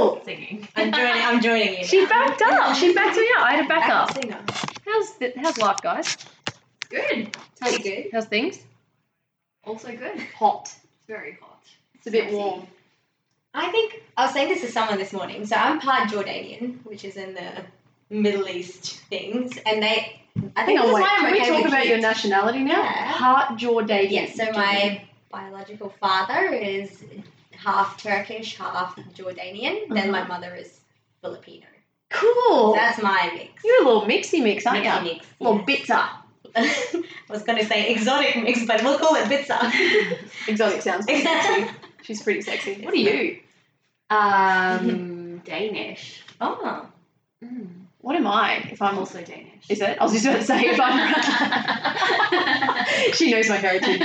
Cool. singing. I'm joining. I'm joining you. She backed up. She backed me up. I had a backup. Backup singer. How's the, how's life, guys? Good. Pretty good. How's things? Also good. Hot. It's Very hot. It's a bit Spicy. warm. I think I was saying this to someone this morning. So I'm part Jordanian, which is in the Middle East things, and they. I Hang think on, this is wait. why I'm Can we okay talk with about your nationality now? Yeah. Part Jordanian. Yes. So my biological father is half Turkish, half Jordanian. Then my Uh-huh. mother is Filipino. Cool. That's my mix. You're a little mixy mix, aren't Mixy you? mix. Little yes. bitsa. I was gonna say exotic mix, but we'll call it bitsa. Exotic sounds pretty sexy. She's pretty sexy. What are you? Um, Danish. oh. Mm. What am I? If I'm I'm also Danish. Is it? I was just about to say if I'm. she knows my heritage.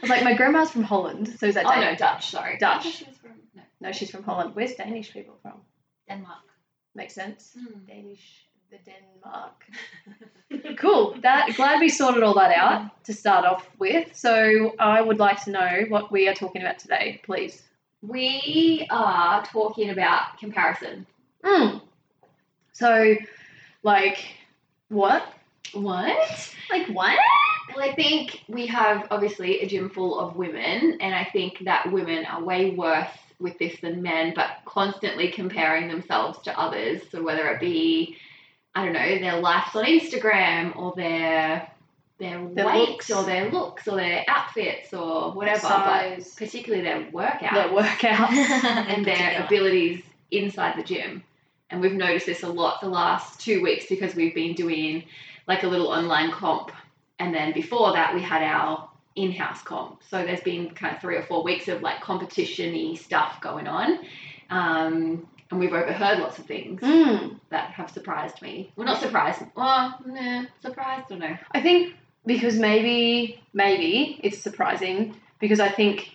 I was like, my grandma's from Holland, so is that oh no, Dutch. Sorry. Dutch. I she was from no, No, she's from Holland. Where's Danish people from? Denmark. Makes sense. Mm. Danish, the Denmark. cool. That glad we sorted all that out to start off with. So I would like to know what we are talking about today, please. We are talking about comparison. Mm. So, like, what? What? Like what? Well, I think we have obviously a gym full of women, and I think that women are way worse with this than men, but constantly comparing themselves to others. So whether it be, I don't know, their lives on Instagram or their their, Their weight looks. or their looks or their outfits or whatever, but particularly their workouts Their workout. and their abilities inside the gym. And we've noticed this a lot the last two weeks because we've been doing like a little online comp. And then before that, we had our in house comp. So there's been kind of three or four weeks of like competition y stuff going on. Um, and we've overheard lots of things Mm. that have surprised me. Well, not surprised. Well, nah, surprised, I don't know. I think because maybe, maybe it's surprising because I think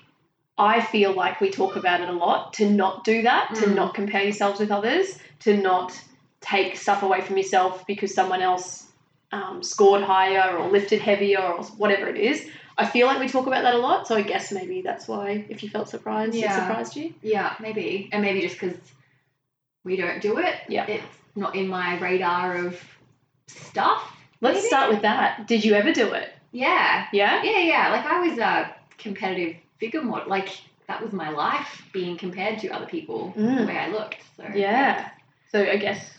I feel like we talk about it a lot to not do that, to Mm. not compare yourselves with others, to not take stuff away from yourself because someone else um, scored higher or lifted heavier or whatever it is. I feel like we talk about that a lot, so I guess maybe that's why if you felt surprised, it Yeah. surprised you. Yeah, maybe. And maybe just because we don't do it. Yeah. It's not in my radar of stuff. Let's Maybe. start with that. Did you ever do it? Yeah. Yeah? Yeah, yeah. Like I was a competitive figure model. Like that was my life being compared to other people the Mm. way I looked. So Yeah. So I guess,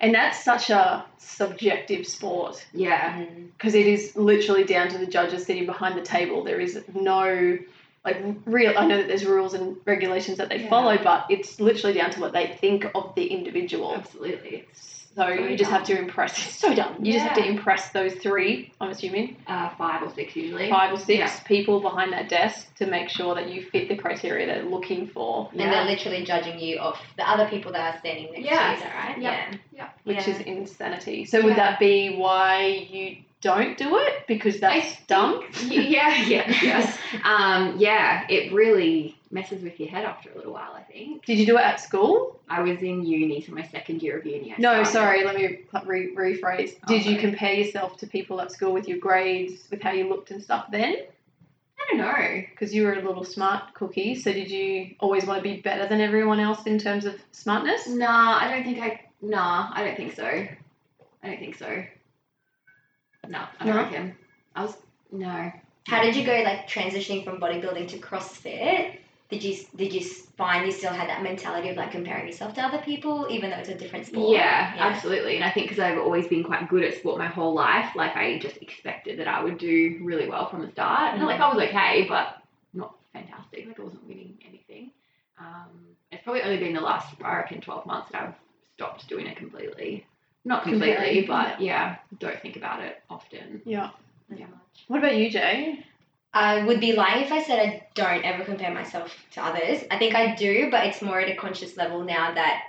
and that's such a subjective sport. Yeah. because it is literally down to the judges sitting behind the table. There is no like real. I know that there's rules and regulations that they Yeah. follow, but it's literally down to what they think of the individual. Absolutely. It's So So you just have to impress. It's so dumb. You just have to impress those three. I'm assuming uh, five or six usually. five or six Yeah. people behind that desk to make sure that you fit the criteria they're looking for. And they're literally judging you off the other people that are standing next to you, is that right? Yep. Yeah. which Yeah. is insanity. So would that be why you don't do it because that's think- dumb? yeah, yeah, yes. Um, yeah, it really messes with your head after a little while, I think. Did you do it at school? I was in uni, so my second year of uni. I No, started. sorry, let me re- rephrase. Oh, Did you sorry. compare yourself to people at school with your grades, with how you looked and stuff then? I don't know. Because you were a little smart cookie, so did you always want to be better than everyone else in terms of smartness? Nah, I don't think I. Nah, I don't think so. I don't think so. No, I don't No? reckon. I was no. How did you go like transitioning from bodybuilding to CrossFit? Did you did you find you still had that mentality of like comparing yourself to other people, even though it's a different sport? Yeah, absolutely. And I think because I've always been quite good at sport my whole life, like I just expected that I would do really well from the start. And like I was okay, but not fantastic. Like I wasn't winning anything. Um, it's probably only been the last, I reckon, 12 months that I've stopped doing it completely. Not completely, Comparing, but yeah, don't think about it often. Yeah. Yeah. What about you, Jay? I would be lying if I said I don't ever compare myself to others. I think I do, but it's more at a conscious level now that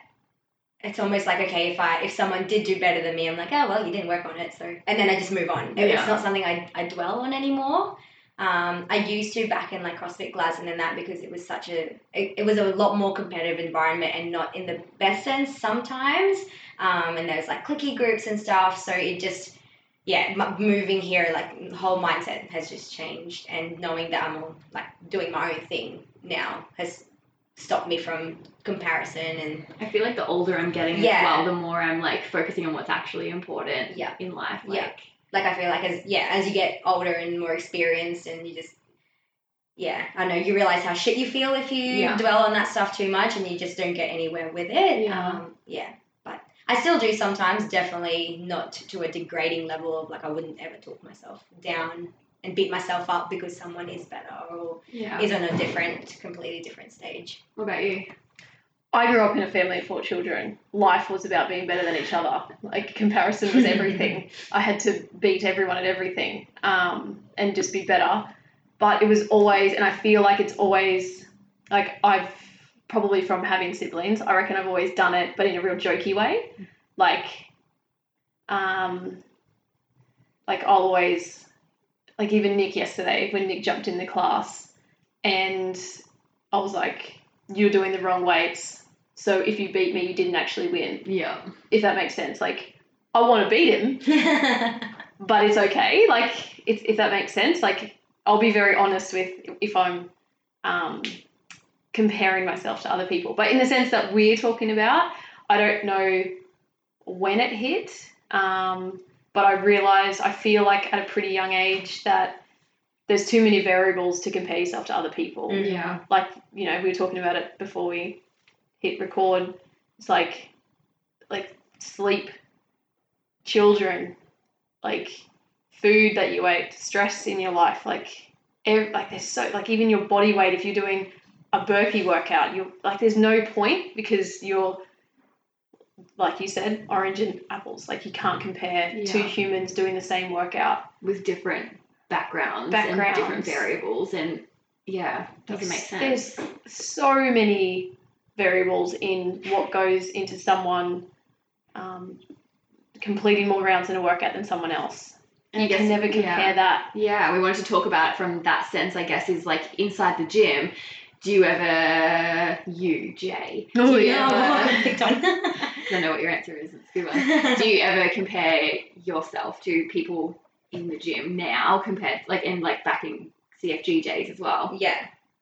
it's almost like okay, if I if someone did do better than me, I'm like, oh well, you didn't work on it, so and then I just move on. Yeah. It's not something I, I dwell on anymore. Um, I used to back in like CrossFit Glasgow and then that because it was such a it, it was a lot more competitive environment and not in the best sense sometimes. Um, and there's like clicky groups and stuff, so it just yeah, m- moving here, like whole mindset has just changed, and knowing that I'm like doing my own thing now has stopped me from comparison and I feel like the older I'm getting Yeah. as well, the more I'm like focusing on what's actually important Yeah. in life. Yeah. Like, like I feel like as yeah, as you get older and more experienced and you just yeah, I know you realize how shit you feel if you Yeah. dwell on that stuff too much and you just don't get anywhere with it. Yeah. Um, yeah. I still do sometimes, definitely not to a degrading level of like I wouldn't ever talk myself down and beat myself up because someone is better or yeah. is on a different, completely different stage. what about you? I grew up in a family of four children. Life was about being better than each other. Like comparison was everything. I had to beat everyone at everything um, and just be better. But it was always, and I feel like it's always like I've probably from having siblings. I reckon I've always done it, but in a real jokey way. Like, um, like I'll always, like even Nick yesterday when Nick jumped in the class, and I was like, "You're doing the wrong weights." So if you beat me, you didn't actually win. Yeah. If that makes sense. Like, I want to beat him, but it's okay. Like, if, if that makes sense. Like, I'll be very honest with if I'm um, comparing myself to other people. But in the sense that we're talking about, I don't know when it hit. Um, but I realized, I feel like at a pretty young age that there's too many variables to compare yourself to other people Mm. Yeah. like you know we were talking about it before we hit record it's like like sleep children like food that you ate stress in your life like like there's so like even your body weight if you're doing a burpee workout you like there's no point because you're like you said orange and apples like you can't compare two humans doing the same workout With different backgrounds, Backgrounds. and different variables and yeah, doesn't make sense. There's so many variables in what goes into someone um, completing more rounds in a workout than someone else. And you can never compare yeah. that. Yeah, we wanted to talk about it from that sense, I guess, is like inside the gym. Do you ever, you, Jay, Oh, you yeah, ever, picked on. I know what your answer is, it's a good one. Do you ever compare yourself to people in the gym now compared, like, in like back in CFG days as well? yeah.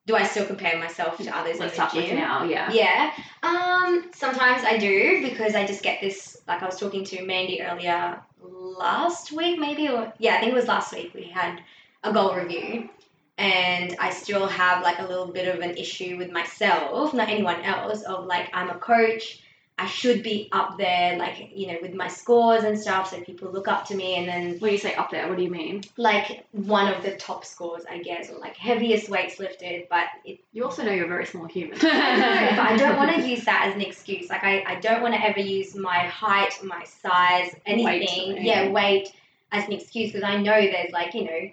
Do I still compare myself to others Let's in the gym? now, yeah. Yeah. Um, sometimes I do because I just get this like I was talking to Mandy earlier last week maybe or yeah, I think it was last week we had a goal review and I still have like a little bit of an issue with myself, not anyone else, of like I'm a coach. I should be up there, like, you know, with my scores and stuff, so people look up to me and then When you say up there, what do you mean? like one of the top scores, I guess, or like heaviest weights lifted, but it You also know you're a very small human. I know, but I don't want to use that as an excuse. Like I, I don't want to ever use my height, my size, anything, Weight, yeah, yeah. weight as an excuse because I know there's like, you know,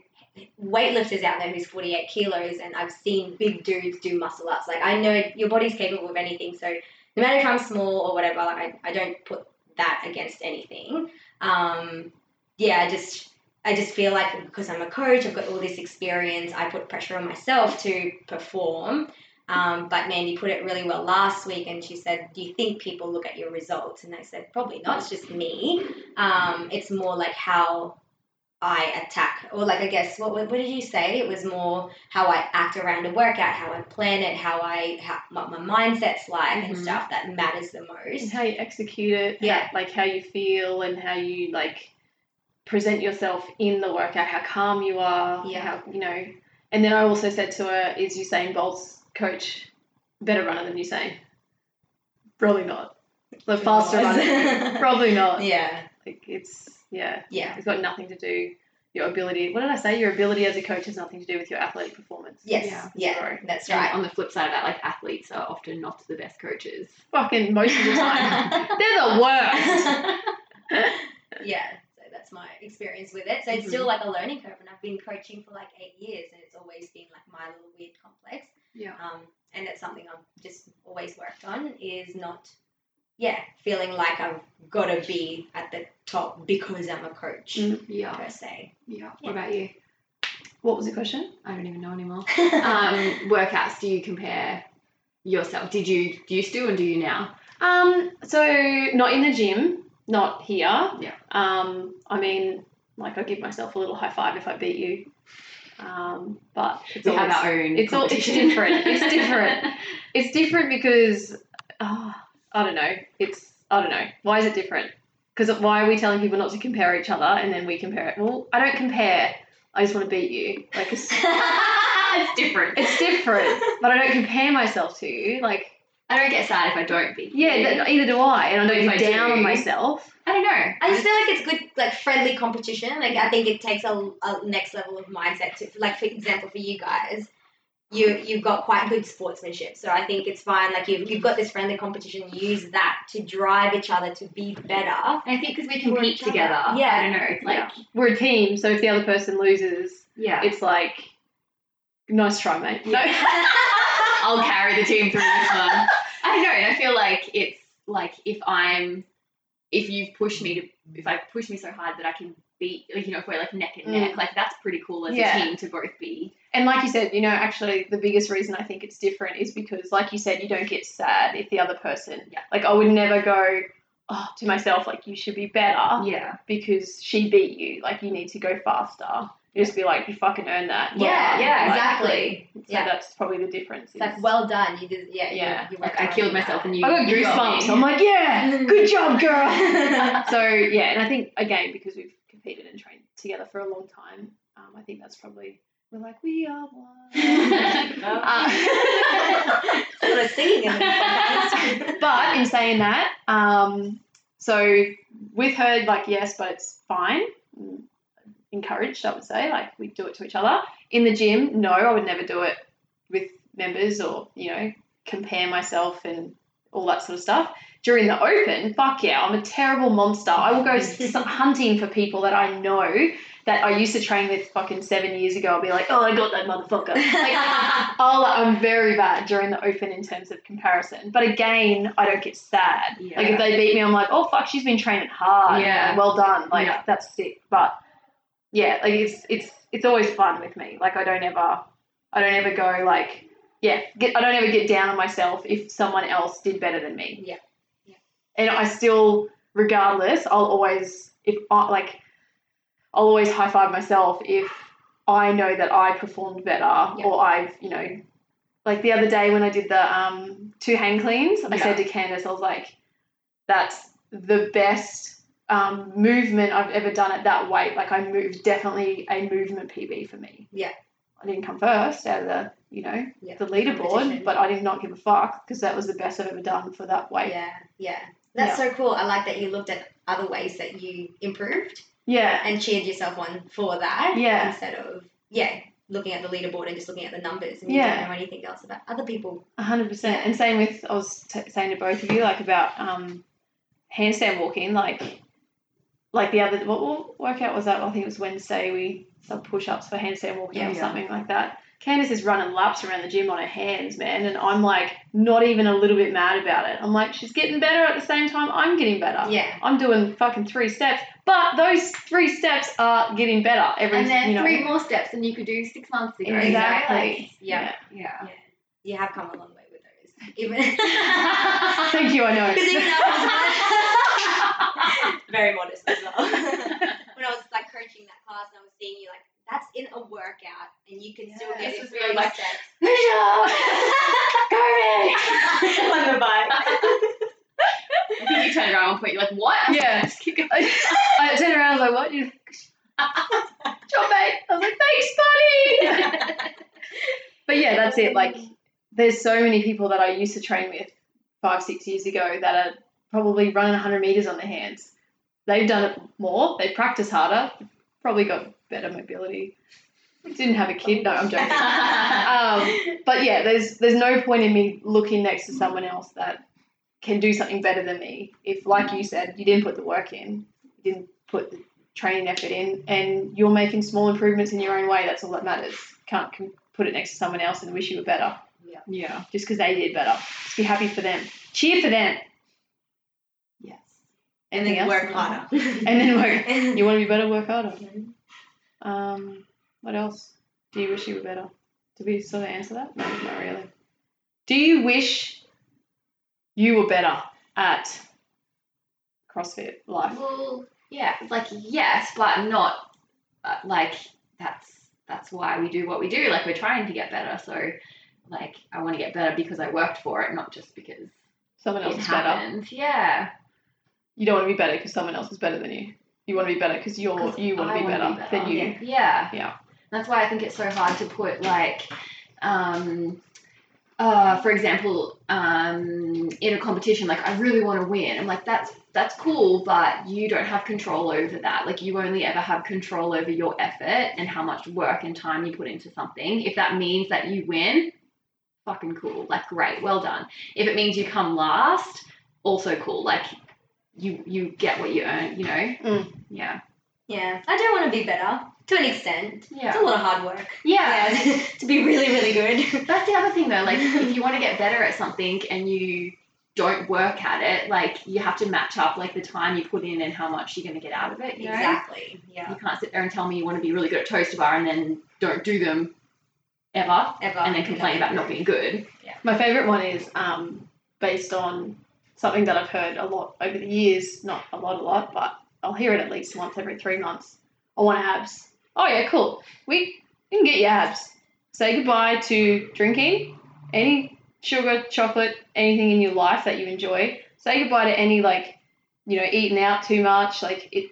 weightlifters out there who's 48 kilos and I've seen big dudes do muscle ups. Like I know your body's capable of anything. So no matter if I'm small or whatever, like I, I don't put that against anything. Um, yeah, I just I just feel like because I'm a coach, I've got all this experience, I put pressure on myself to perform. Um, but Mandy put it really well last week, and she said, "Do you think people look at your results?" And I said, "Probably not. It's just me. Um, it's more like how I attack, or like I guess what what did you say? It was more how I act around a workout, how I plan it, how I how what my mindset's like, and Mhm. stuff that matters the And most. how you execute it, Yeah. like how you feel and how you like present yourself in the workout, how calm you are, Yeah. how you know. And then I also said to her, "Is Usain Bolt's coach better runner than Usain?" Probably not. The faster runner, probably not. Yeah, Like it's yeah, yeah, it's got nothing to do. Your ability. What did I say? Your ability as a coach has nothing to do with your athletic performance. yes, Yeah. yeah, Sorry. that's And right. on the flip side of that, like athletes are often not the best coaches. Fucking most of the time, they're the worst. yeah, so that's my experience with it. So it's Mm-hmm. still like a learning curve, and I've been coaching for like eight years, and it's always been like my little weird complex. Yeah. Um, and it's something I've just always worked on is not, yeah, feeling like I've got to be at the top because I'm a coach Mm. Yeah. per se. Yeah. Yeah. What about you? What was the question? I don't even know anymore. Um, workouts, do you compare yourself? Did you used to and do you now? Um, so not in the gym, not here. Yeah. Um, I mean, like I give myself a little high five if I beat you. Um, but It's we have our own. it's all- it's different. It's different. it's different because oh, I don't know. It's I don't know. Why is it different? Because why are we telling people not to compare each other and then we compare it? Well, I don't compare. I just want to beat you. Like it's, it's different. it's different, but I don't compare myself to you. Like I don't get sad if I don't beat. yeah, you. th- either do I, and I don't get down do- on myself. I don't know. I just feel like it's good, like friendly competition. Like I think it takes a, a next level of mindset to, like for example, for you guys, you you've got quite good sportsmanship. So I think it's fine. Like you've you've got this friendly competition. Use that to drive each other to be better. And I think because we compete together. Yeah. I don't know. It's like We're a team, so if the other person loses, yeah. it's like nice try, mate. No. I'll carry the team through this one. I don't know, I feel like it's like if I'm, if you've pushed me to, if I push me so hard that I can like, you know, if we're like neck and neck, mm. like that's pretty cool as Yeah. a team to both be. And like you said, you know, actually the biggest reason I think it's different is because, like you said, you don't get sad if the other person, Yeah. like I would never go, oh, to myself, like you should be better Yeah. because she beat you. Like you need to go faster. You just be like, you fucking earned that. Yeah, yeah, Like, exactly. So Yeah. that's probably the difference. It's like well done. You did. Yeah. Yeah. You, Like I killed myself that. and you. I got goosebumps. I'm like, yeah, good job, girl. so yeah, and I think again because we've competed and trained together for a long time, um, I think that's probably we're like we are one. Uh, Sort of singing in the podcast. but in saying that, um, so with her, like yes, but it's fine. Encouraged, I would say. Like we do it to each other in the gym. No, I would never do it with members or you know compare myself and all that sort of stuff. During the open, fuck yeah, I'm a terrible monster. I will go hunting for people that I know that I used to train with fucking seven years ago. I'll be like, oh, I got that motherfucker. Like, I'll, I'm very bad during the open in terms of comparison. But again, I don't get sad. Yeah. Like if they beat me, I'm like, oh fuck, she's been training hard. Yeah. Well done. Like Yeah. that's sick. But yeah, like it's it's it's always fun with me. Like I don't ever I don't ever go like yeah, get I don't ever get down on myself if someone else did better than me. Yeah. And I still, regardless, I'll always if I like I'll always high five myself if I know that I performed better Yeah. or I've, you know, like the other day when I did the um, two hang cleans, I Yeah. said to Candace, I was like, that's the best um, movement I've ever done at that weight. Like I moved definitely a movement PB for me. Yeah. I didn't come first out of the, you know, Yeah, the leaderboard, but I did not give a fuck because that was the best I've ever done for that weight. Yeah, yeah. That's so cool. I like that you looked at other ways that you improved Yeah. and cheered yourself on for that. Yeah. Instead of yeah, looking at the leaderboard and just looking at the numbers and Yeah. you don't know anything else about other people. A hundred percent. Yeah. And same with I was t- saying to both of you like about um, handstand walking. Like, like the other what, what workout was that? I think it was Wednesday. We some push ups for handstand walking Yeah, or yeah. something like that. Candace is running laps around the gym on her hands, man, and I'm like not even a little bit mad about it. I'm like she's getting better at the same time I'm getting better. Yeah. I'm doing fucking three steps, but those three steps are getting better every. And then you know, three more steps than you could do six months ago. Exactly. Yeah. Yeah. Yeah. You have come a long way with those. Even Thank you. I know. Because even I was very modest as well. when I was like coaching that class and I was seeing you like that's in a workout and you can still Yeah, get this it was three really like- steps. Go on the bike. I think you turned around at one point, you're like, what? I was Yeah. like, Just keep going. I turned around, I was like, what? You job mate. I was like, thanks, buddy. but yeah, that's it. Like, there's so many people that I used to train with five, six years ago that are probably running 100 meters on their hands. They've done it more. They practice harder. Probably got better mobility. Didn't have a kid. No, I'm joking. Um, but yeah, there's there's no point in me looking next to someone else that can do something better than me. If, like you said, you didn't put the work in, you didn't put the training effort in, and you're making small improvements in your own way, that's all that matters. Can't com- put it next to someone else and wish you were better yeah. Yeah. just because they did better. Just be happy for them. Cheer for them. And then work harder. And then work. You want to be better? Work harder. Um, what else? Do you wish you were better? Did we sort of answer that? No, not really. Do you wish you were better at CrossFit life? Well, yeah, like yes, but not uh, like that's that's why we do what we do. Like we're trying to get better. So like I want to get better because I worked for it, not just because Someone else it is better. happened. Yeah. You don't want to be better because someone else is better than you. You want to be better because you're you want to be wanna better, than you. Yeah. Yeah. Yeah. That's why I think it's so hard to put like, um, uh, for example, um, in a competition, like I really want to win. I'm like, that's that's cool, but you don't have control over that. Like you only ever have control over your effort and how much work and time you put into something. If that means that you win, fucking cool. Like great, well done. If it means you come last, also cool. Like you you get what you earn, you know? Mm. Yeah. Yeah, I do want to be better to an extent. Yeah. It's a lot of hard work. Yeah. Yeah, to be really, really good. That's the other thing though, like if you want to get better at something and you don't work at it, like you have to match up like the time you put in and how much you're gonna get out of it. You know? Exactly. Yeah. You can't sit there and tell me you want to be really good at toes to bar and then don't do them ever Ever. and then complain about not being good. Yeah. My favorite one is um, based on something that I've heard a lot over the years. Not a lot, a lot, but I'll hear it at least once every three months. I want abs. Oh yeah, cool. We can get your abs. Say goodbye to drinking, any sugar, chocolate, anything in your life that you enjoy. Say goodbye to any like, you know, eating out too much. Like it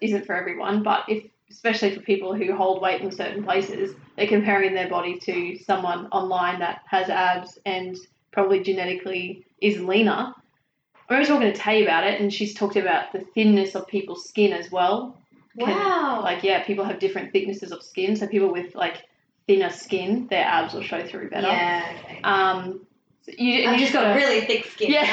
isn't for everyone, but if especially for people who hold weight in certain places, they're comparing their body to someone online that has abs and probably genetically is leaner. I was talking to Tay about it, and she's talked about the thinness of people's skin as well. Can- Wow. Like, yeah, people have different thicknesses of skin. So people with like thinner skin, their abs will show through better. Yeah. Okay. Um, so you, you just got really thick skin. Yeah.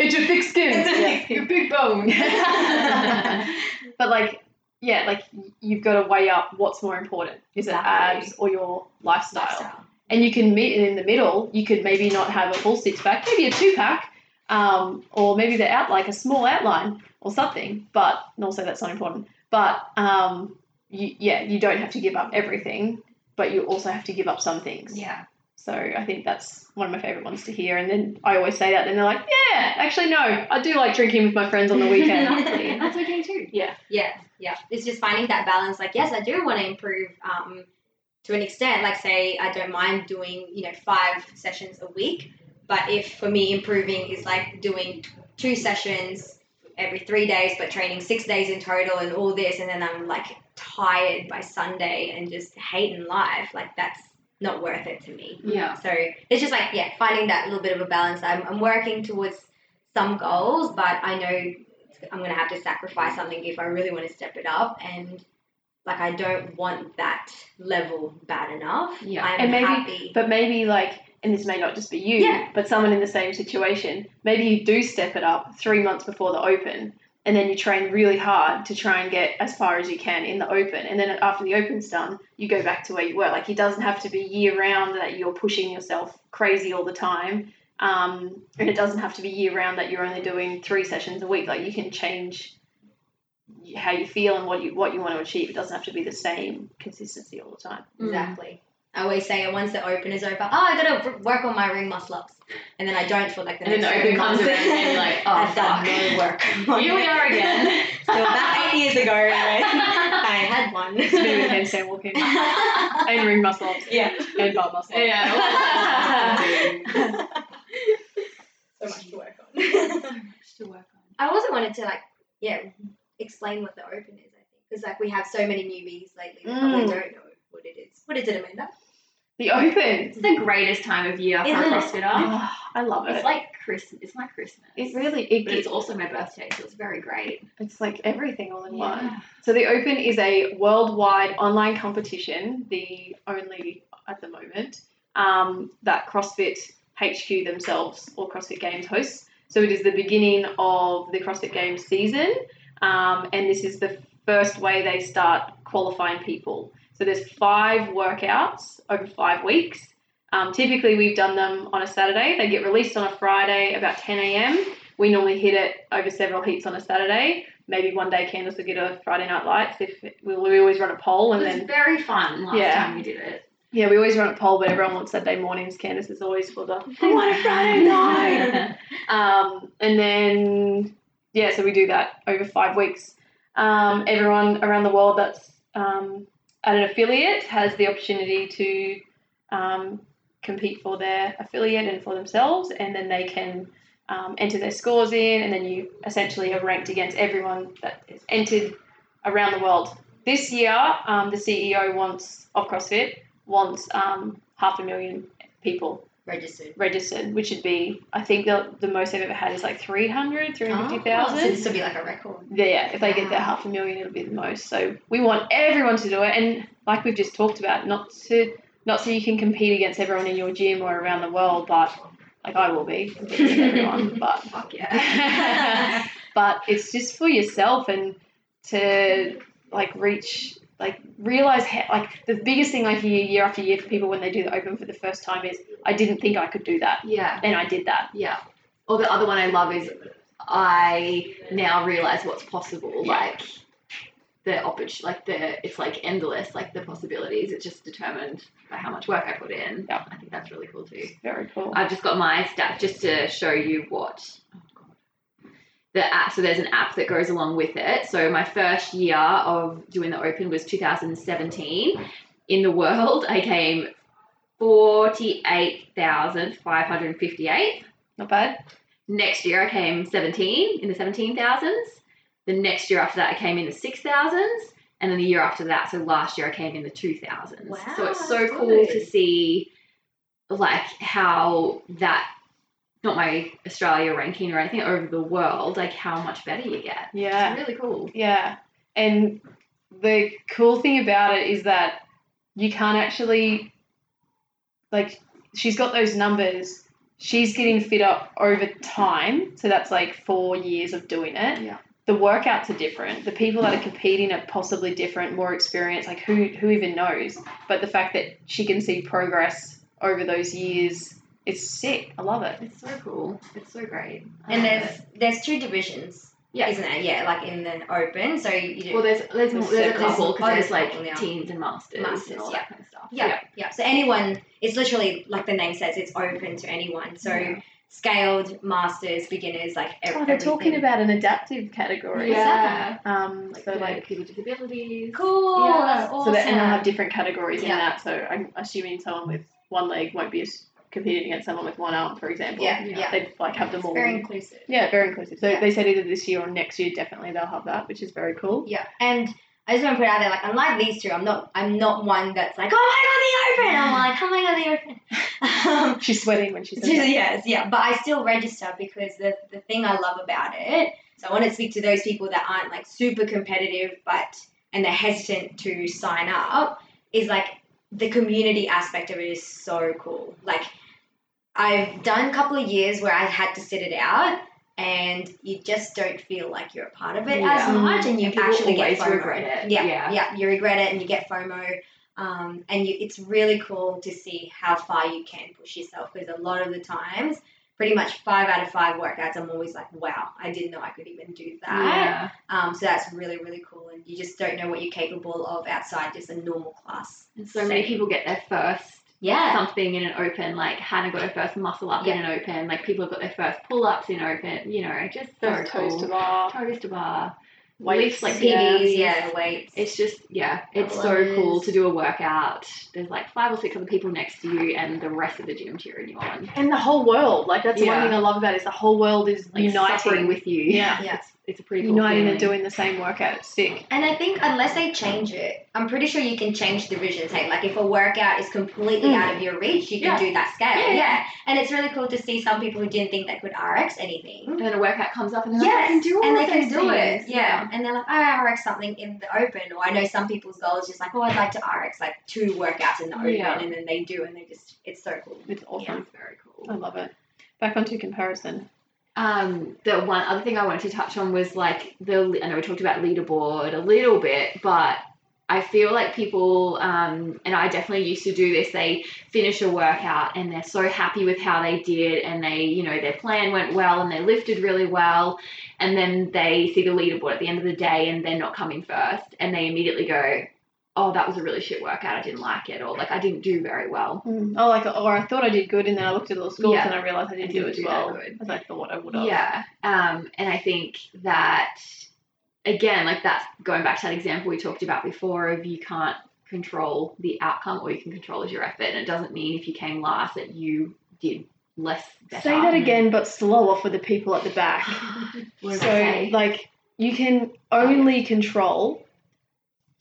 it's your thick skin. It's a Yeah. thick skin. Your big bone. but like, yeah, like you've got to weigh up what's more important. Is it abs or your lifestyle? Lifestyle. and you can meet it in the middle. You could maybe not have a full six pack, maybe a two pack, um, or maybe they're out like a small outline or something. But and also that's not important. But um, you, yeah, you don't have to give up everything, but you also have to give up some things. yeah. So I think that's one of my favorite ones to hear. And then I always say that, and they're like, "Yeah, actually, no, I do like drinking with my friends on the weekend." Exactly. That's okay too. Yeah. Yeah, yeah. It's just finding that balance. Like, yes, I do want to improve um, to an extent. Like, say, I don't mind doing, you know, five sessions a week. But if for me, improving is like doing two sessions every three days, but training six days in total and all this, and then I'm like tired by Sunday and just hating life, like, that's not worth it to me. Yeah. So it's just like, yeah, finding that little bit of a balance. I'm, I'm working towards some goals, but I know I'm going to have to sacrifice something if I really want to step it up. And like, I don't want that level bad enough. Yeah. I'm And maybe- happy. But maybe like, and this may not just be you, Yeah. but someone in the same situation. Maybe you do step it up three months before the open, and then you train really hard to try and get as far as you can in the open. And then after the open's done, you go back to where you were. Like it doesn't have to be year round that you're pushing yourself crazy all the time. Um, and it doesn't have to be year round that you're only doing three sessions a week. Like you can change how you feel and what you what you want to achieve. It doesn't have to be the same consistency all the time. Exactly. I always say once the open is over, oh, I got to work on my ring muscle ups. And then I don't for like the And then the open comes around and you're like, oh, I've done fuck. no work. Here we are again. So about eight years ago? I had one. It's with handstand walking and ring muscle ups yeah. and bar muscle ups. Yeah. so much to work on. So much to work on. I also wanted to like, yeah, explain what the open is. I think because like we have so many newbies lately that probably Mm. don't know what it is. What is it, Amanda? The open. It's the greatest time of year for a Isn't it? CrossFitter. Oh, I love it. It's like Christmas. It's my Christmas. it really it, But it's also my birthday, so it's very great. it's like everything all in one. So the Open is a worldwide online competition, the only at the moment um, that CrossFit HQ themselves or CrossFit Games hosts. So it is the beginning of the CrossFit Games season, um, and this is the first way they start qualifying people. So there's five workouts over five weeks. Um, typically, we've done them on a Saturday. They get released on a Friday about 10 a.m. We normally hit it over several heats on a Saturday. Maybe one day Candace will get a Friday Night Lights. If we, we always run a poll, It and was then very fun last Yeah. time we did it. yeah, we always run a poll, but everyone wants Saturday mornings. Candace is always for the I want a Friday night. Um, and then, yeah, so we do that over five weeks. Um, everyone around the world that's um, an affiliate has the opportunity to um, compete for their affiliate and for themselves, and then they can um, enter their scores in, and then you essentially are ranked against everyone that is entered around the world. This year, um, the CEO wants of CrossFit wants um, half a million people Registered. registered, which would be I think the the most they've ever had is like 300, 350,000. Oh, so this would be like a record. Yeah, if they get their Wow. half a million, it'll be the most. So we want everyone to do it, and like we've just talked about, not to not so you can compete against everyone in your gym or around the world, but like I will be everyone, but Fuck yeah. but it's just for yourself and to like reach like realize how, like the biggest thing I hear year after year for people when they do the open for the first time is I didn't think I could do that, yeah. and I did that. Yeah. Or the other one I love is I now realize what's possible. Yeah. Like the opportunity, like the it's like endless. Like the possibilities. It's just determined by how much work I put in. Yeah. I think that's really cool too. Very cool. I've just got my stats just to show you what. Oh. The app, so there's an app that goes along with it. So my first year of doing the open was 2017. In the world, I came 48,558. Not bad. Next year, I came 17 in the 17,000s. The next year after that, I came in the 6,000s. And then the year after that, so last year, I came in the 2,000s. Wow, so it's so cool good. to see, like, how that, not my Australia ranking or anything, over the world, like, how much better you get. Yeah. It's really cool. Yeah. And the cool thing about it is that you can't actually, like, she's got those numbers. She's getting fit up over time. So that's like four years of doing it. Yeah. The workouts are different. The people that are competing are possibly different, more experienced. Like, who, who even knows? But the fact that she can see progress over those years, it's sick. I love it. It's so cool. It's so great. I And there's it. there's two divisions, Yeah. isn't it? Yeah, like in the open. So you do. Well, there's there's, There's there's, a couple because there's there's like yeah. teens and masters, Masters, and all yeah. that kind of stuff. yeah, yeah, So anyone, it's literally like the name says, it's open to anyone. So Yeah. scaled, masters, beginners, like ev- Oh, they're talking about an adaptive category. Yeah. Um, Like, so like people with disabilities. Cool. Yeah. That's awesome. So that, and they'll have different categories in that. So I'm assuming someone with one leg won't be as competing against someone with one arm, for example. Yeah, Yeah. They'd like have them all. very inclusive. yeah, very inclusive. So Yeah. they said either this year or next year, definitely they'll have that, which is very cool. Yeah, and I just want to put out there, like unlike these two, I'm not I'm not one that's like, oh my god, the open. I'm like, oh my god, the open. Um, She's sweating when she says that. yes, yeah, but I still register because the the thing I love about it. So I want to speak to those people that aren't like super competitive, but and they're hesitant to sign up. Is like the community aspect of it is so cool. Like I've done a couple of years where I had to sit it out. And you just don't feel like you're a part of it Yeah. as much, and you And actually get FOMO. regret it. Yeah, Yeah. yeah, you regret it, and you get FOMO. Um, and you, it's really cool to see how far you can push yourself because a lot of the times, pretty much five out of five workouts, I'm always like, wow, I didn't know I could even do that. Yeah. Um, so that's really, really cool. And you just don't know what you're capable of outside just a normal class. And so many people get their first Yeah. something in an open, like Hannah got her first muscle up in an open, like people have got their first pull ups in open, you know, just so Those toes cool. to bar. Toes to bar. Weights, Lifts, like yeah. PBs, PBs. yeah, weights. It's just yeah, it's so Double cool to do a workout. There's like five or six other people next to you, and the rest of the gym cheering you on, And the whole world. Like that's the one thing I love about it is the whole world is like uniting suffering with you. Yeah. Yeah. it's, it's a pretty cool uniting feeling. and doing the same workout. It's sick. And I think unless they change it, I'm pretty sure you can change divisions. Hey, like if a workout is completely Mm. out of your reach, you can Yeah. do that scale. Yeah, Yeah, yeah. And it's really cool to see some people who didn't think they could RX anything. And then a workout comes up, and they're like, Yes, I can do all and they can those do it. things. Yeah. and they're like, oh, I RX something in the open, or I know some people's goal is just like, oh, I'd like to RX like two workouts in the open, Yeah. and then they do, and they just, it's so cool. It's awesome. It's very cool. I love it. Back onto comparison. Um, the one other thing I wanted to touch on was like the I know we talked about leaderboard a little bit, but I feel like people, um, and I definitely used to do this. They finish a workout and they're so happy with how they did, and they, you know, their plan went well and they lifted really well, and then they see the leaderboard at the end of the day and they're not coming first, and they immediately go, "Oh, that was a really shit workout. I didn't like it," or like I didn't do very well. Oh, like, or I thought I did good, and then I looked at all the scores Yeah. and I realized I didn't, do didn't as do well good. as I thought I would have. Yeah. Um, and I think that again, like that's going back to that example we talked about before of you can't control the outcome or you can control is your effort. And it doesn't mean if you came last that you did less better. Say that again, but slower for the people at the back. So, like, you can only control.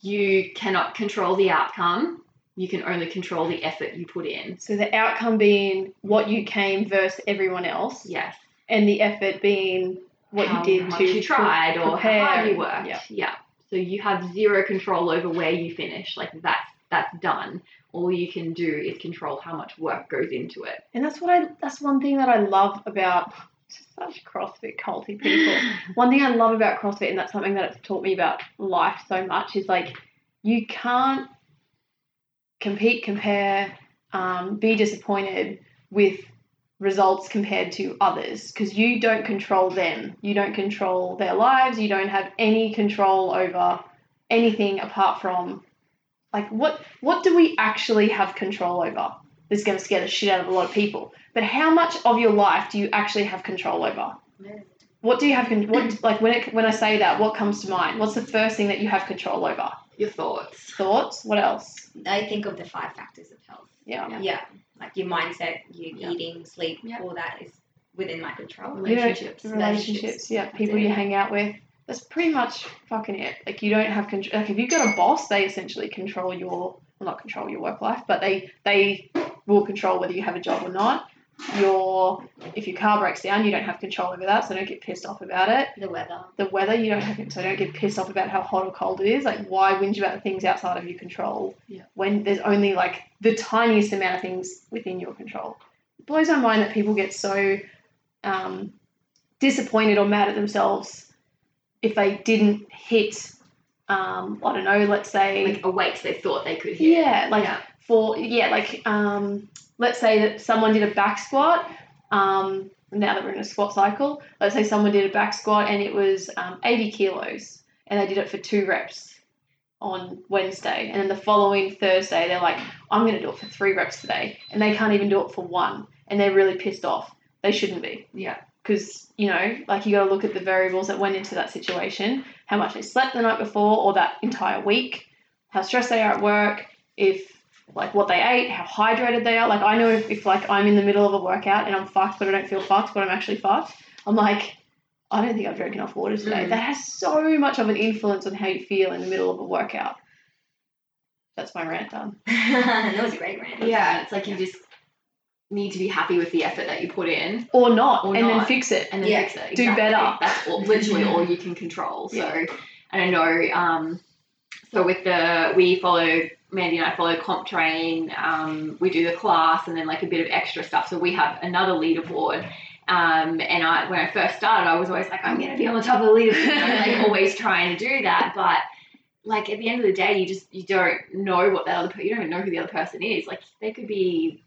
You cannot control the outcome. You can only control the effort you put in. So the outcome being what you came versus everyone else, Yes. and the effort being what how, you did to you tried or prepare. how hard you worked. Yeah. Yeah. So you have zero control over where you finish. Like that's that's done. All you can do is control how much work goes into it. And that's what I. That's one thing that I love about such CrossFit culty people. one thing I love about CrossFit, and that's something that it's taught me about life so much, is like you can't compete, compare, um, be disappointed with results compared to others because you don't control them. You don't control their lives. You don't have any control over anything apart from like what what do we actually have control over? This is going to scare the shit out of a lot of people. But how much of your life do you actually have control over? What do you have? Con- what like when it, when I say that, what comes to mind? What's the first thing that you have control over? Your thoughts. Thoughts. What else? I think of the five factors of health. Yeah. Yeah. Yeah, like your mindset, your Yeah. eating, sleep, Yeah. all that is within my control. You know, Relationships. Relationships. Yeah. That's People it. you hang out with. That's pretty much fucking it. Like you don't have control. Like if you've got a boss, they essentially control your well, not control your work life, but they they will control whether you have a job or not. Your if your car breaks down, you don't have control over that, so don't get pissed off about it. The weather. the weather you don't have it, so don't get pissed off about how hot or cold it is like why whinge about the things outside of your control Yeah. when there's only like the tiniest amount of things within your control it blows my mind that people get so um, disappointed or mad at themselves if they didn't hit um, i don't know let's say Like a weight they thought they could hit. yeah like Yeah. For yeah like um, let's say that someone did a back squat um, now that we're in a squat cycle let's say someone did a back squat and it was um, 80 kilos and they did it for two reps on wednesday and then the following thursday they're like i'm going to do it for three reps today and they can't even do it for one and they're really pissed off they shouldn't be Yeah. because you know like you got to look at the variables that went into that situation how much they slept the night before or that entire week how stressed they are at work if like what they ate how hydrated they are like i know if, if like i'm in the middle of a workout and i'm fucked but i don't feel fucked but i'm actually fucked i'm like i don't think i've drank enough water today Mm. that has so much of an influence on how you feel in the middle of a workout that's my rant done that was a great rant. Yeah. It's like you just need to be happy with the effort that you put in or not Or and then fix it and then Yeah. fix it. Do better. That's all, literally all you can control. So, Yeah. and I know, um, so with the, we follow, Mandy and I follow Comp Train, um, we do the class and then like a bit of extra stuff. So we have another leaderboard. Um, and I, when I first started, I was always like, I'm going to be on the top of the leaderboard, like always trying to do that. But like at the end of the day, you just, you don't know what that other, you don't even know who the other person is. Like they could be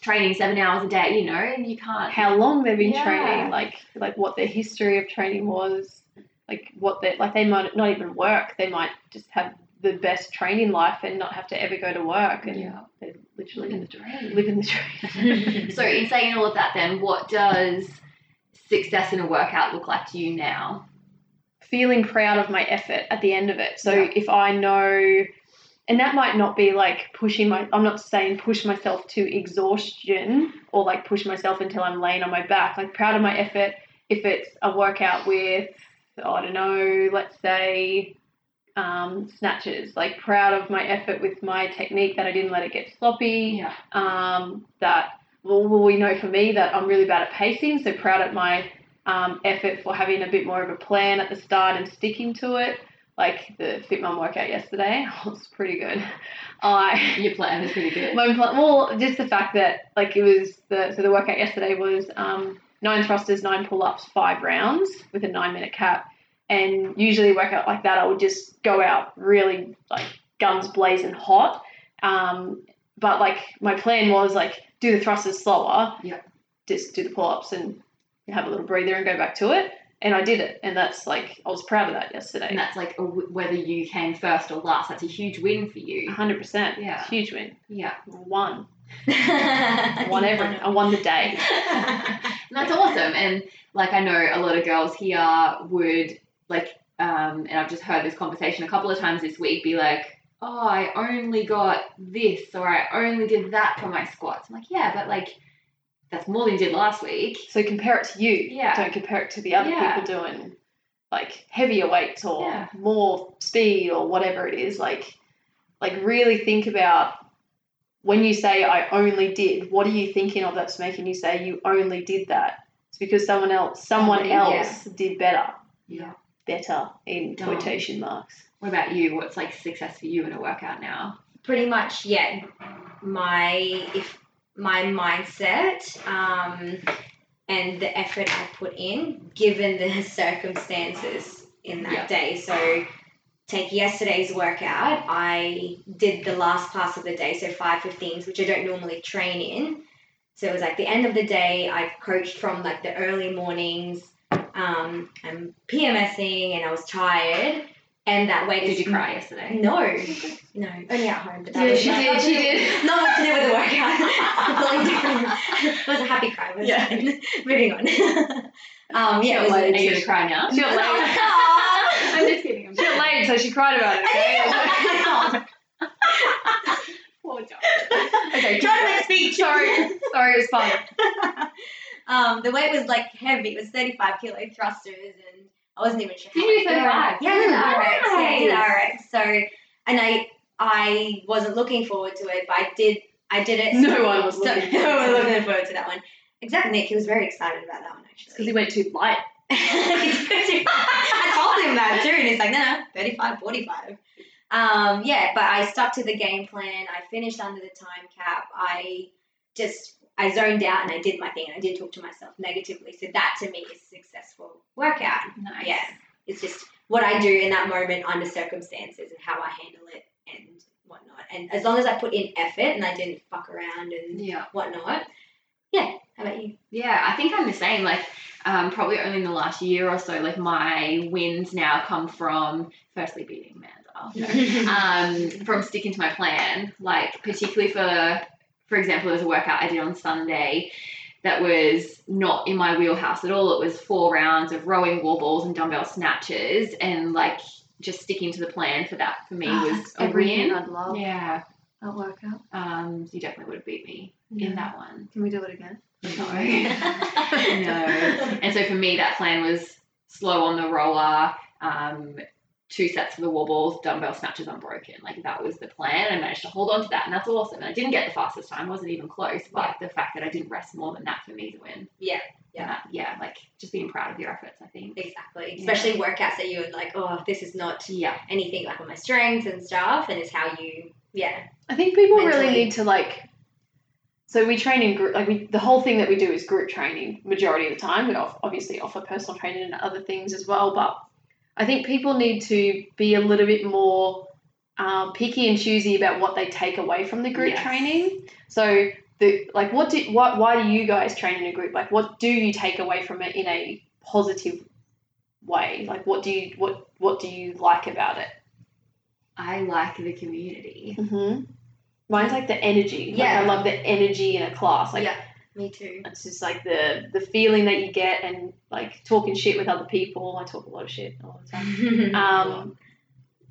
training seven hours a day, you know, and you can't, how long they've been Yeah. training, like like what their history of training was, like what they like they might not even work. They might just have the best training life and not have to ever go to work and Yeah. they literally Live in the dream. live in the dream. So, in saying all of that, then, what does success in a workout look like to you now? Feeling proud of my effort at the end of it. So Yeah. if I know and that might not be like pushing my I'm not saying push myself to exhaustion or like push myself until I'm laying on my back. Like proud of my effort if it's a workout with I don't know, let's say um, snatches. Like proud of my effort with my technique that I didn't let it get sloppy. Yeah. Um, that well, we know for me that I'm really bad at pacing. So proud at my um, effort for having a bit more of a plan at the start and sticking to it. Like the Fit Mum workout yesterday was pretty good. I Your plan is pretty good. my pl- well, just the fact that like it was the so the workout yesterday was um, nine thrusters, nine pull ups, five rounds with a nine minute cap. And usually workout like that, I would just go out really like guns blazing hot. Um, but like my plan was like do the thrusters slower. Yeah. Just do the pull ups and have a little breather and go back to it. And I did it, and that's like I was proud of that yesterday. And that's like a w- whether you came first or last. That's a huge win for you. hundred percent. Yeah. Huge win. Yeah. Won. Won every. I won the day. And that's awesome. And like I know a lot of girls here would like, um, and I've just heard this conversation a couple of times this week. Be like, oh, I only got this or I only did that for my squats. I'm like, yeah, but like that's more than you did last week. So compare it to you. Yeah. Don't compare it to the other Yeah. people doing like heavier weights or Yeah. more speed or whatever it is. Like, like really think about when you say I only did. What are you thinking of that's making you say you only did that? It's because someone else, someone else did better. Yeah. Better in Dumb. quotation marks. What about you? What's like success for you in a workout now? pretty much yeah my if my mindset um, and the effort i put in given the circumstances in that Yeah. day so take yesterday's workout i did the last class of the day so 515s which i don't normally train in so it was like the end of the day i coached from like the early mornings um, i'm pmsing and i was tired and that weight Did you cry yesterday? no, no, only at home. But that Yeah, was she did, she did. Not much to do with the workout. It was a happy cry. It was Yeah. fine. Moving on. um, yeah, was Are you gonna cry now? She got laid. I'm just kidding. I'm She got laid, so she cried about it. Okay. Poor John. okay. Trying to make speech. Sorry. Sorry, it was fun. Um, the weight was like heavy. It was 35 kilo thrusters, and I wasn't even sure. Did you do 35? Yeah, Nice. RX. Yeah, I did RX. So, and I I wasn't looking forward to it, but I did. I did it. No one was so, looking no one forward was to looking forward to that one. Exactly, Nick. He was very excited about that one actually. Because he went too light. I told him that too, and he's like, no, no, 35, 45. Um, yeah, but I stuck to the game plan. I finished under the time cap. I just, I zoned out and I did my thing and I didn't talk to myself negatively. So that to me is a successful workout. Nice. Yeah. It's just what I do in that moment under circumstances and how I handle it and whatnot. And as long as I put in effort and I didn't fuck around and Yeah. whatnot, yeah. How about you? Yeah, I think I'm the same. Like, um, probably only in the last year or so, like my wins now come from firstly beating Amanda, um, from sticking to my plan. Like, particularly for, for example, there's a workout I did on Sunday that was not in my wheelhouse at all. It was four rounds of rowing wall balls and dumbbell snatches, and like just sticking to the plan for that for me was a win. I'd love. Yeah, That workout. um, you definitely would have beat me in that one. Can we do it again? No. no. And so for me, that plan was slow on the roller, um, two sets of the wall balls, dumbbell snatches unbroken. Like that was the plan. I managed to hold on to that, and that's awesome. And I didn't get the fastest time, wasn't even close. But the fact that I didn't rest more than that for me to win. Yeah, And that- yeah, like just being proud of your efforts. I think. Exactly. Especially workouts that you're like, oh, this is not Yeah. anything like on my strengths and stuff, and it's how you, yeah. I think people really need to like. So we train in group. Like we, the whole thing that we do is group training. Majority of the time, we obviously offer personal training and other things as well. But I think people need to be a little bit more um, picky and choosy about what they take away from the group Yes. training. So the like, what do what? Why do you guys train in a group? Like, what do you take away from it in a positive way? Like, what do you what what do you like about it? I like the community. Mm-hmm. Mine's like the energy. Like, Yeah. I love the energy in a class. Like Yeah. Me too. it's just like the the feeling that you get and like talking shit with other people. I talk a lot of shit all the time. Um,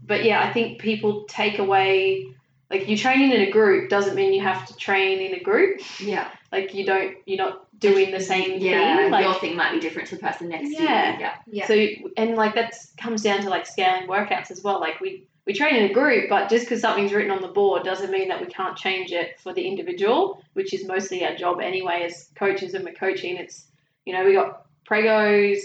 but yeah, I think people take away like you training in a group doesn't mean you have to train in a group. Yeah. Like you don't you're not doing the same Yeah. thing. Like your thing might be different to the person next Yeah. to you. Yeah. yeah. So and like that comes down to like scaling workouts as well. Like we we train in a group, but just because something's written on the board doesn't mean that we can't change it for the individual, which is mostly our job anyway as coaches and we're coaching. It's you know we got pregos,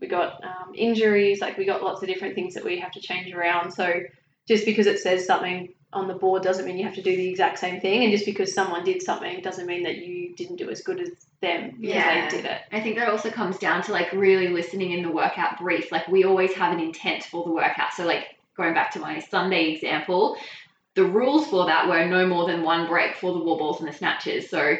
we got um, injuries, like we got lots of different things that we have to change around. So just because it says something on the board doesn't mean you have to do the exact same thing, and just because someone did something doesn't mean that you didn't do as good as them because Yeah. they did it. I think that also comes down to like really listening in the workout brief. Like we always have an intent for the workout. So like going back to my Sunday example, the rules for that were no more than one break for the wall balls and the snatches. So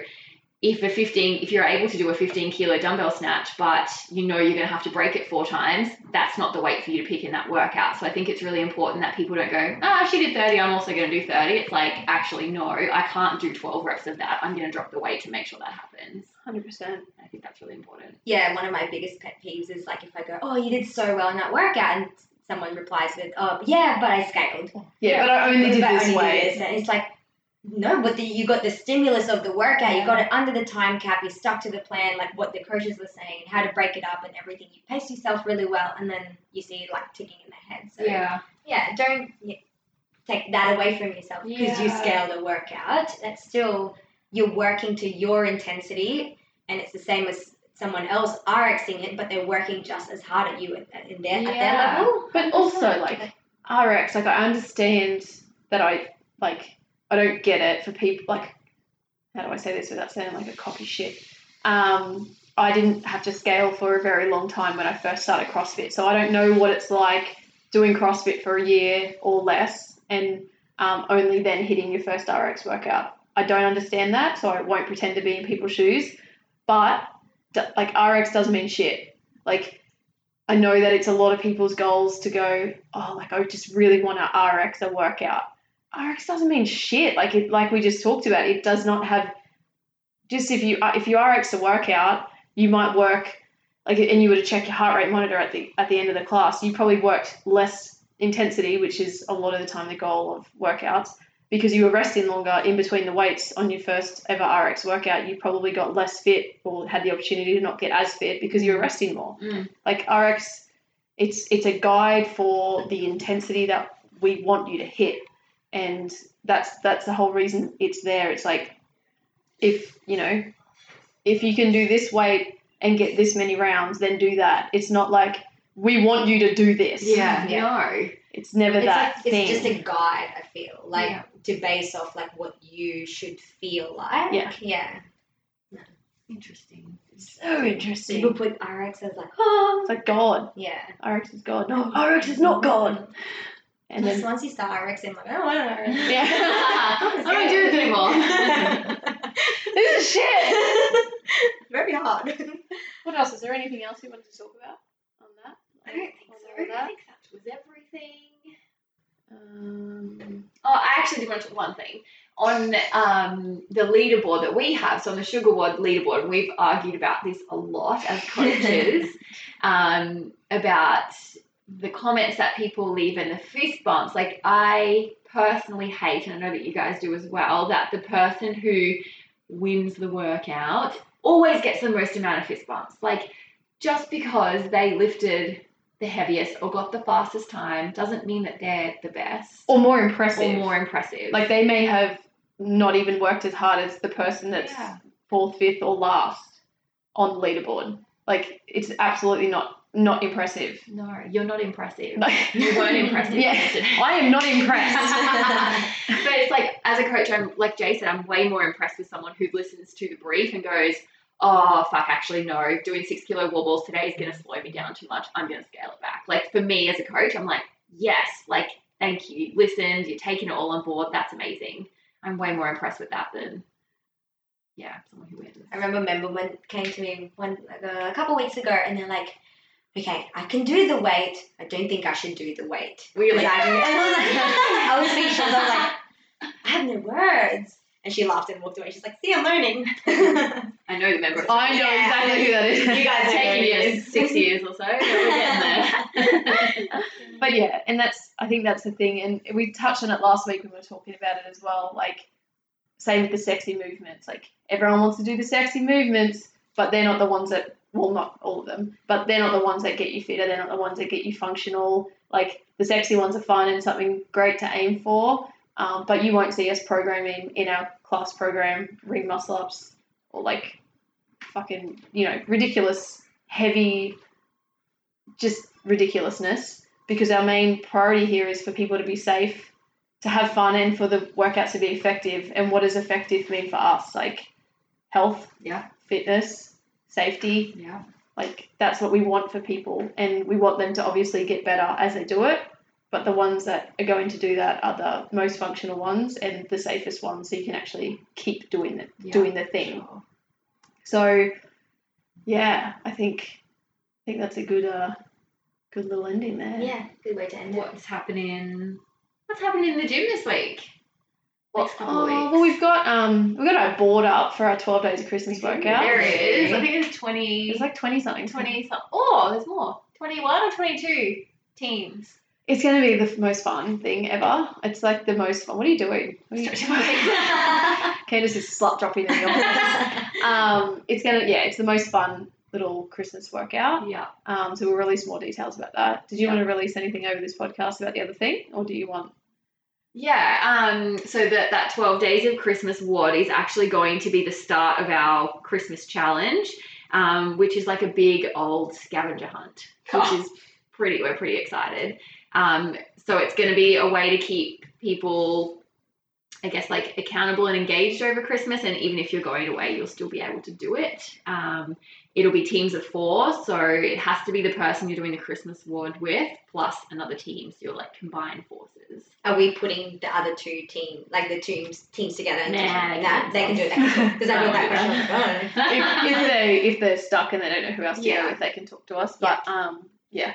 if a 15, if you're able to do a 15 kilo dumbbell snatch, but you know you're going to have to break it four times, that's not the weight for you to pick in that workout. So I think it's really important that people don't go, ah, she did 30, I'm also going to do 30. It's like, actually, no, I can't do 12 reps of that. I'm going to drop the weight to make sure that happens. Hundred percent. I think that's really important. yeah, one of my biggest pet peeves is like if I go, oh, you did so well in that workout, and someone replies with, "Oh, yeah, but I scaled." Yeah, but I only did But this only did way. this. And it's like, no, but the, you got the stimulus of the workout. You got it under the time cap. You stuck to the plan, like what the coaches were saying, how to break it up and everything. You paced yourself really well, and then you see it like ticking in the head. So Yeah. yeah, don't take that away from yourself because you scaled a workout. That's still you're working to your intensity, and it's the same as someone else RXing it, but they're working just as hard at you at, at, in their, at their level. But also, like RX, like I understand that I like I don't get it for people. Like, how do I say this without sounding like a cocky shit? Um, I didn't have to scale for a very long time when I first started CrossFit, so I don't know what it's like doing CrossFit for a year or less and um, only then hitting your first RX workout. I don't understand that, so I won't pretend to be in people's shoes. But d- like RX doesn't mean shit. Like I know that it's a lot of people's goals to go, oh, like I just really want to RX a workout. RX doesn't mean shit. Like it, like we just talked about, it does not have. Just if you uh, if you RX a workout, you might work like, and you were to check your heart rate monitor at the at the end of the class, you probably worked less intensity, which is a lot of the time the goal of workouts, because you were resting longer in between the weights on your first ever RX workout. You probably got less fit or had the opportunity to not get as fit because you were resting more Mm. like RX it's it's a guide for the intensity that we want you to hit and that's that's the whole reason it's there it's like if you know if you can do this weight and get this many rounds then do that it's not like we want you to do this Yeah. Yeah. No. it's never It's that like it's just a guide. I feel like Yeah. To base off like what you should feel like. Yeah. Yeah. Interesting. so interesting People put RX as like, oh. it's like God Yeah. RX is God no RX is not God and then once you start RXing, like, I don't want RX. Yeah. I don't do this anymore. this is shit Very hard. what else is there anything else you wanted to talk about on that I don't think so. all of that? I think that was everything. Um, Oh, I actually did want to one thing on um, the leaderboard that we have. So on the Sugar leaderboard, we've argued about this a lot as coaches um, about the comments that people leave and the fist bumps. Like I personally hate, and I know that you guys do as well, that the person who wins the workout always gets the most amount of fist bumps. Like just because they lifted the heaviest or got the fastest time doesn't mean that they're the best or more impressive. or more impressive. Like they may have not even worked as hard as the person that's Yeah. fourth, fifth, or last on the leaderboard. Like it's absolutely not not impressive. no, you're not impressive. Like, You weren't impressive Yeah. I am not impressed. but it's like as a coach, I'm like Jay said, I'm way more impressed with someone who listens to the brief and goes, "Oh fuck, actually no, doing six kilo wall balls today is gonna slow me down too much. I'm gonna scale it back." Like for me as a coach, I'm like, yes, like thank you, you listened, you're taking it all on board. That's amazing. I'm way more impressed with that than yeah, someone who wins. I remember member when came to me one like, a couple weeks ago, and they're like, "Okay, I can do the weight. I don't think I should do the weight." Were you like, I, was like, I was speechless. I was like, I have no words. And she laughed and walked away. She's like, "See, I'm learning." I know the member. I know Yeah. exactly who that is. You guys It's know taken it you is. six years or so. but We're getting there. But yeah, and that's I think that's the thing, and we touched on it last week when we were talking about it as well. Like same with the sexy movements. Like everyone wants to do the sexy movements, but they're not the ones that well, not all of them, but they're not the ones that get you fitter. They're not the ones that get you functional. Like the sexy ones are fun and something great to aim for. Um, but you won't see us programming in our class program ring muscle ups or like fucking you know ridiculous heavy just ridiculousness because our main priority here is for people to be safe, to have fun, and for the workouts to be effective. And what does effective mean for us? Like health, Yeah. fitness, safety. Yeah. Like that's what we want for people, and we want them to obviously get better as they do it. But the ones that are going to do that are the most functional ones and the safest ones, so you can actually keep doing the Yeah, doing the thing. Sure. So, yeah, I think I think that's a good uh good little ending there. yeah, good way to end it. What's happening? What's happening in the gym this week? Next couple Oh, weeks. well, we've got um we've got our board up for our twelve days of Christmas workout. There it is. I think it's 20. It's like twenty something. 20 something. Oh, there's more. 21 or 22? teams. It's going to be the most fun thing ever. It's like the most fun. What are you doing? What are you Stretching my legs. Candace is slut dropping in your Um, it's gonna yeah, it's the most fun little Christmas workout. yeah. Um, so we'll release more details about that. Did you Yeah. want to release anything over this podcast about the other thing, or do you want? Yeah, um, so that that 12 days of Christmas WOD is actually going to be the start of our Christmas challenge, um, which is like a big old scavenger hunt, which Oh. is pretty, we're pretty excited. Um, so it's going to be a way to keep people, I guess, like accountable and engaged over Christmas. And even if you're going away, you'll still be able to do it. Um, it'll be teams of four, so it has to be the person you're doing the Christmas WOD with plus another team, so you're like combined forces. Are we putting the other two team, like the teams teams together? and Nah, just- they can they can do it. themselves. Because I I got that question. If, if they if they're stuck and they don't know who else to Yeah. go with, they can talk to us. But um, yeah,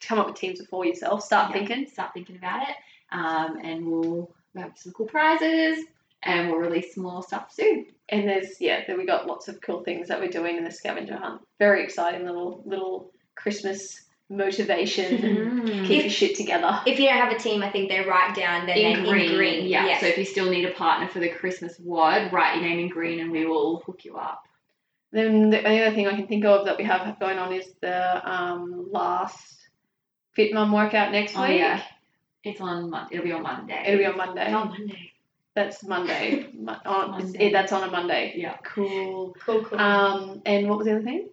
come up with teams of four yourself. Start Yeah. thinking. Start thinking about it, um, and we'll have some cool prizes, and we'll release more stuff soon. And there's yeah, then we got lots of cool things that we're doing in the scavenger hunt. Very exciting little little Christmas motivation. And keep your shit together. If you don't have a team, I think they write down their in name green, in green. yeah. Yes. So if you still need a partner for the Christmas WOD, write your name in green, and we will hook you up. Then the only other thing I can think of that we have going on is the um, last Fit Mum workout next Oh, week. yeah. It's on Monday. It'll be on Monday. It'll be on Monday. on Monday. That's Monday. Mon- on, Monday. yeah, that's on a Monday. Yeah. Cool. Cool, cool. Um, and what was the other thing?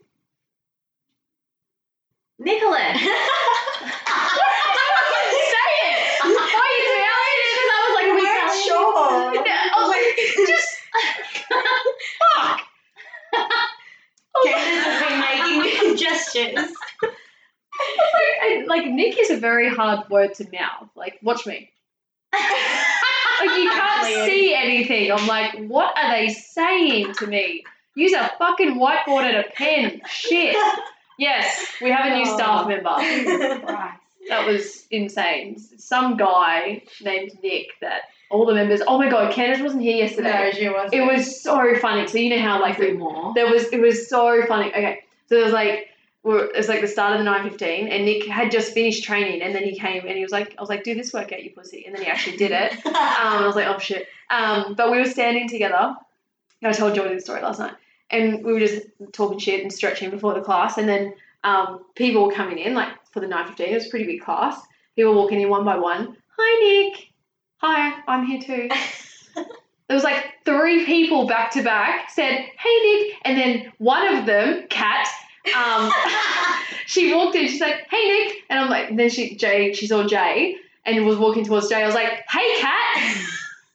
Nicholas. Say it. Why are you smiling? Because I was like, You we weren't can't- sure. I was like, just fuck. Candace has been making gestures. Like Nick is a very hard word to mouth. Like, watch me. Like you can't see anything. I'm like, what are they saying to me? Use a fucking whiteboard and a pen. Shit. Yes, we have a new staff Oh. member. That was insane. Some guy named Nick that all the members. Oh my god, Candace wasn't here yesterday. No, she wasn't. It was so funny. So you know how like the, more. there was it was so funny. Okay, so it was like we're, it was like the start of the nine fifteen, and Nick had just finished training, and then he came and he was like, I was like, do this workout, you pussy, and then he actually did it. Um, I was like, oh shit. Um, but we were standing together. I told Jordan the story last night, and we were just talking shit and stretching before the class, and then um, people were coming in like for the nine fifteen. It was a pretty big class. People walking in one by one. Hi Nick. Hi, I'm here too. There was like three people back to back said, "Hey Nick," and then one of them, Kat, um, she walked in. She's like, "Hey Nick," and I'm like, and then she Jay, she saw Jay and was walking towards Jay. I was like, "Hey Kat,"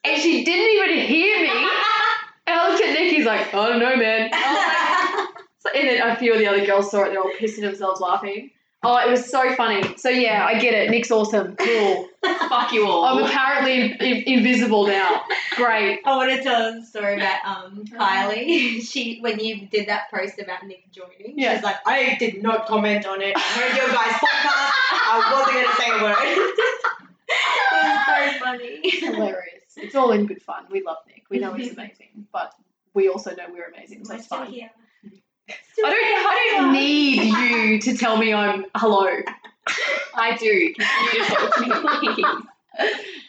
and she didn't even hear me. And I looked at Nick. He's like, "I don't know, man." So- And then a few of the other girls saw it. They're all pissing themselves laughing. Oh, it was so funny. So yeah, I get it. Nick's awesome. Cool. Fuck you all. I'm apparently in- invisible now. Great. I want to tell a story about um Kylie. She when you did that post about Nick joining, Yeah. she's like, I did not comment on it. I heard your guys' podcast. I wasn't gonna say a word. it was so funny. hilarious. It's all in good fun. We love Nick. We know he's amazing, but we also know we're amazing. So We're it's still fun. here. I don't. I don't need you to tell me I'm hello. I do. Continue to talk to me, please.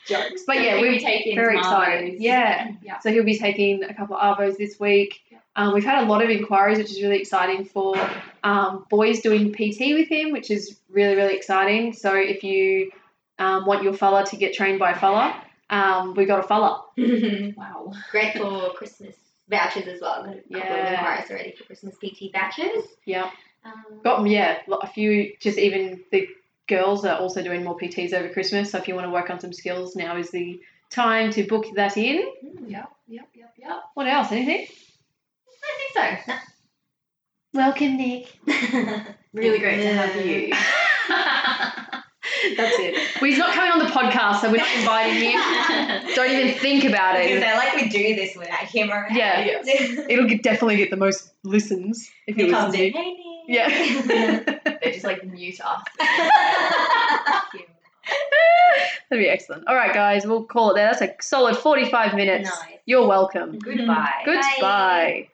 Jokes, but So yeah, we we're take in very some excited. Yeah. Yeah. So he'll be taking a couple of arvos this week. Yeah. Um, we've had a lot of inquiries, which is really exciting for um, boys doing PT with him, which is really really exciting. So if you um, want your fella to get trained by a fella, um, we got a fella. Wow. Great for Christmas vouchers as well. Got a couple Yeah. of inquiries already for Christmas PT vouchers. Yeah. Um, Got yeah, a few. Just even the girls are also doing more PTs over Christmas. So if you want to work on some skills, now is the time to book that in. Yep, yep, yep, yep. What else? Anything? I think so. Welcome, Nick. Really great to have you. That's it. Well, he's not coming on the podcast, so we're not inviting him. Don't even think about it. Because it. they're like we do this without him around. Yeah. Yes. It'll get, definitely get the most listens if he He comes listens. in. Hey, Yeah. They just like mute us. That'd be excellent. All right, guys, we'll call it there. That's a solid 45 minutes. Nice. You're welcome. Goodbye. Goodbye.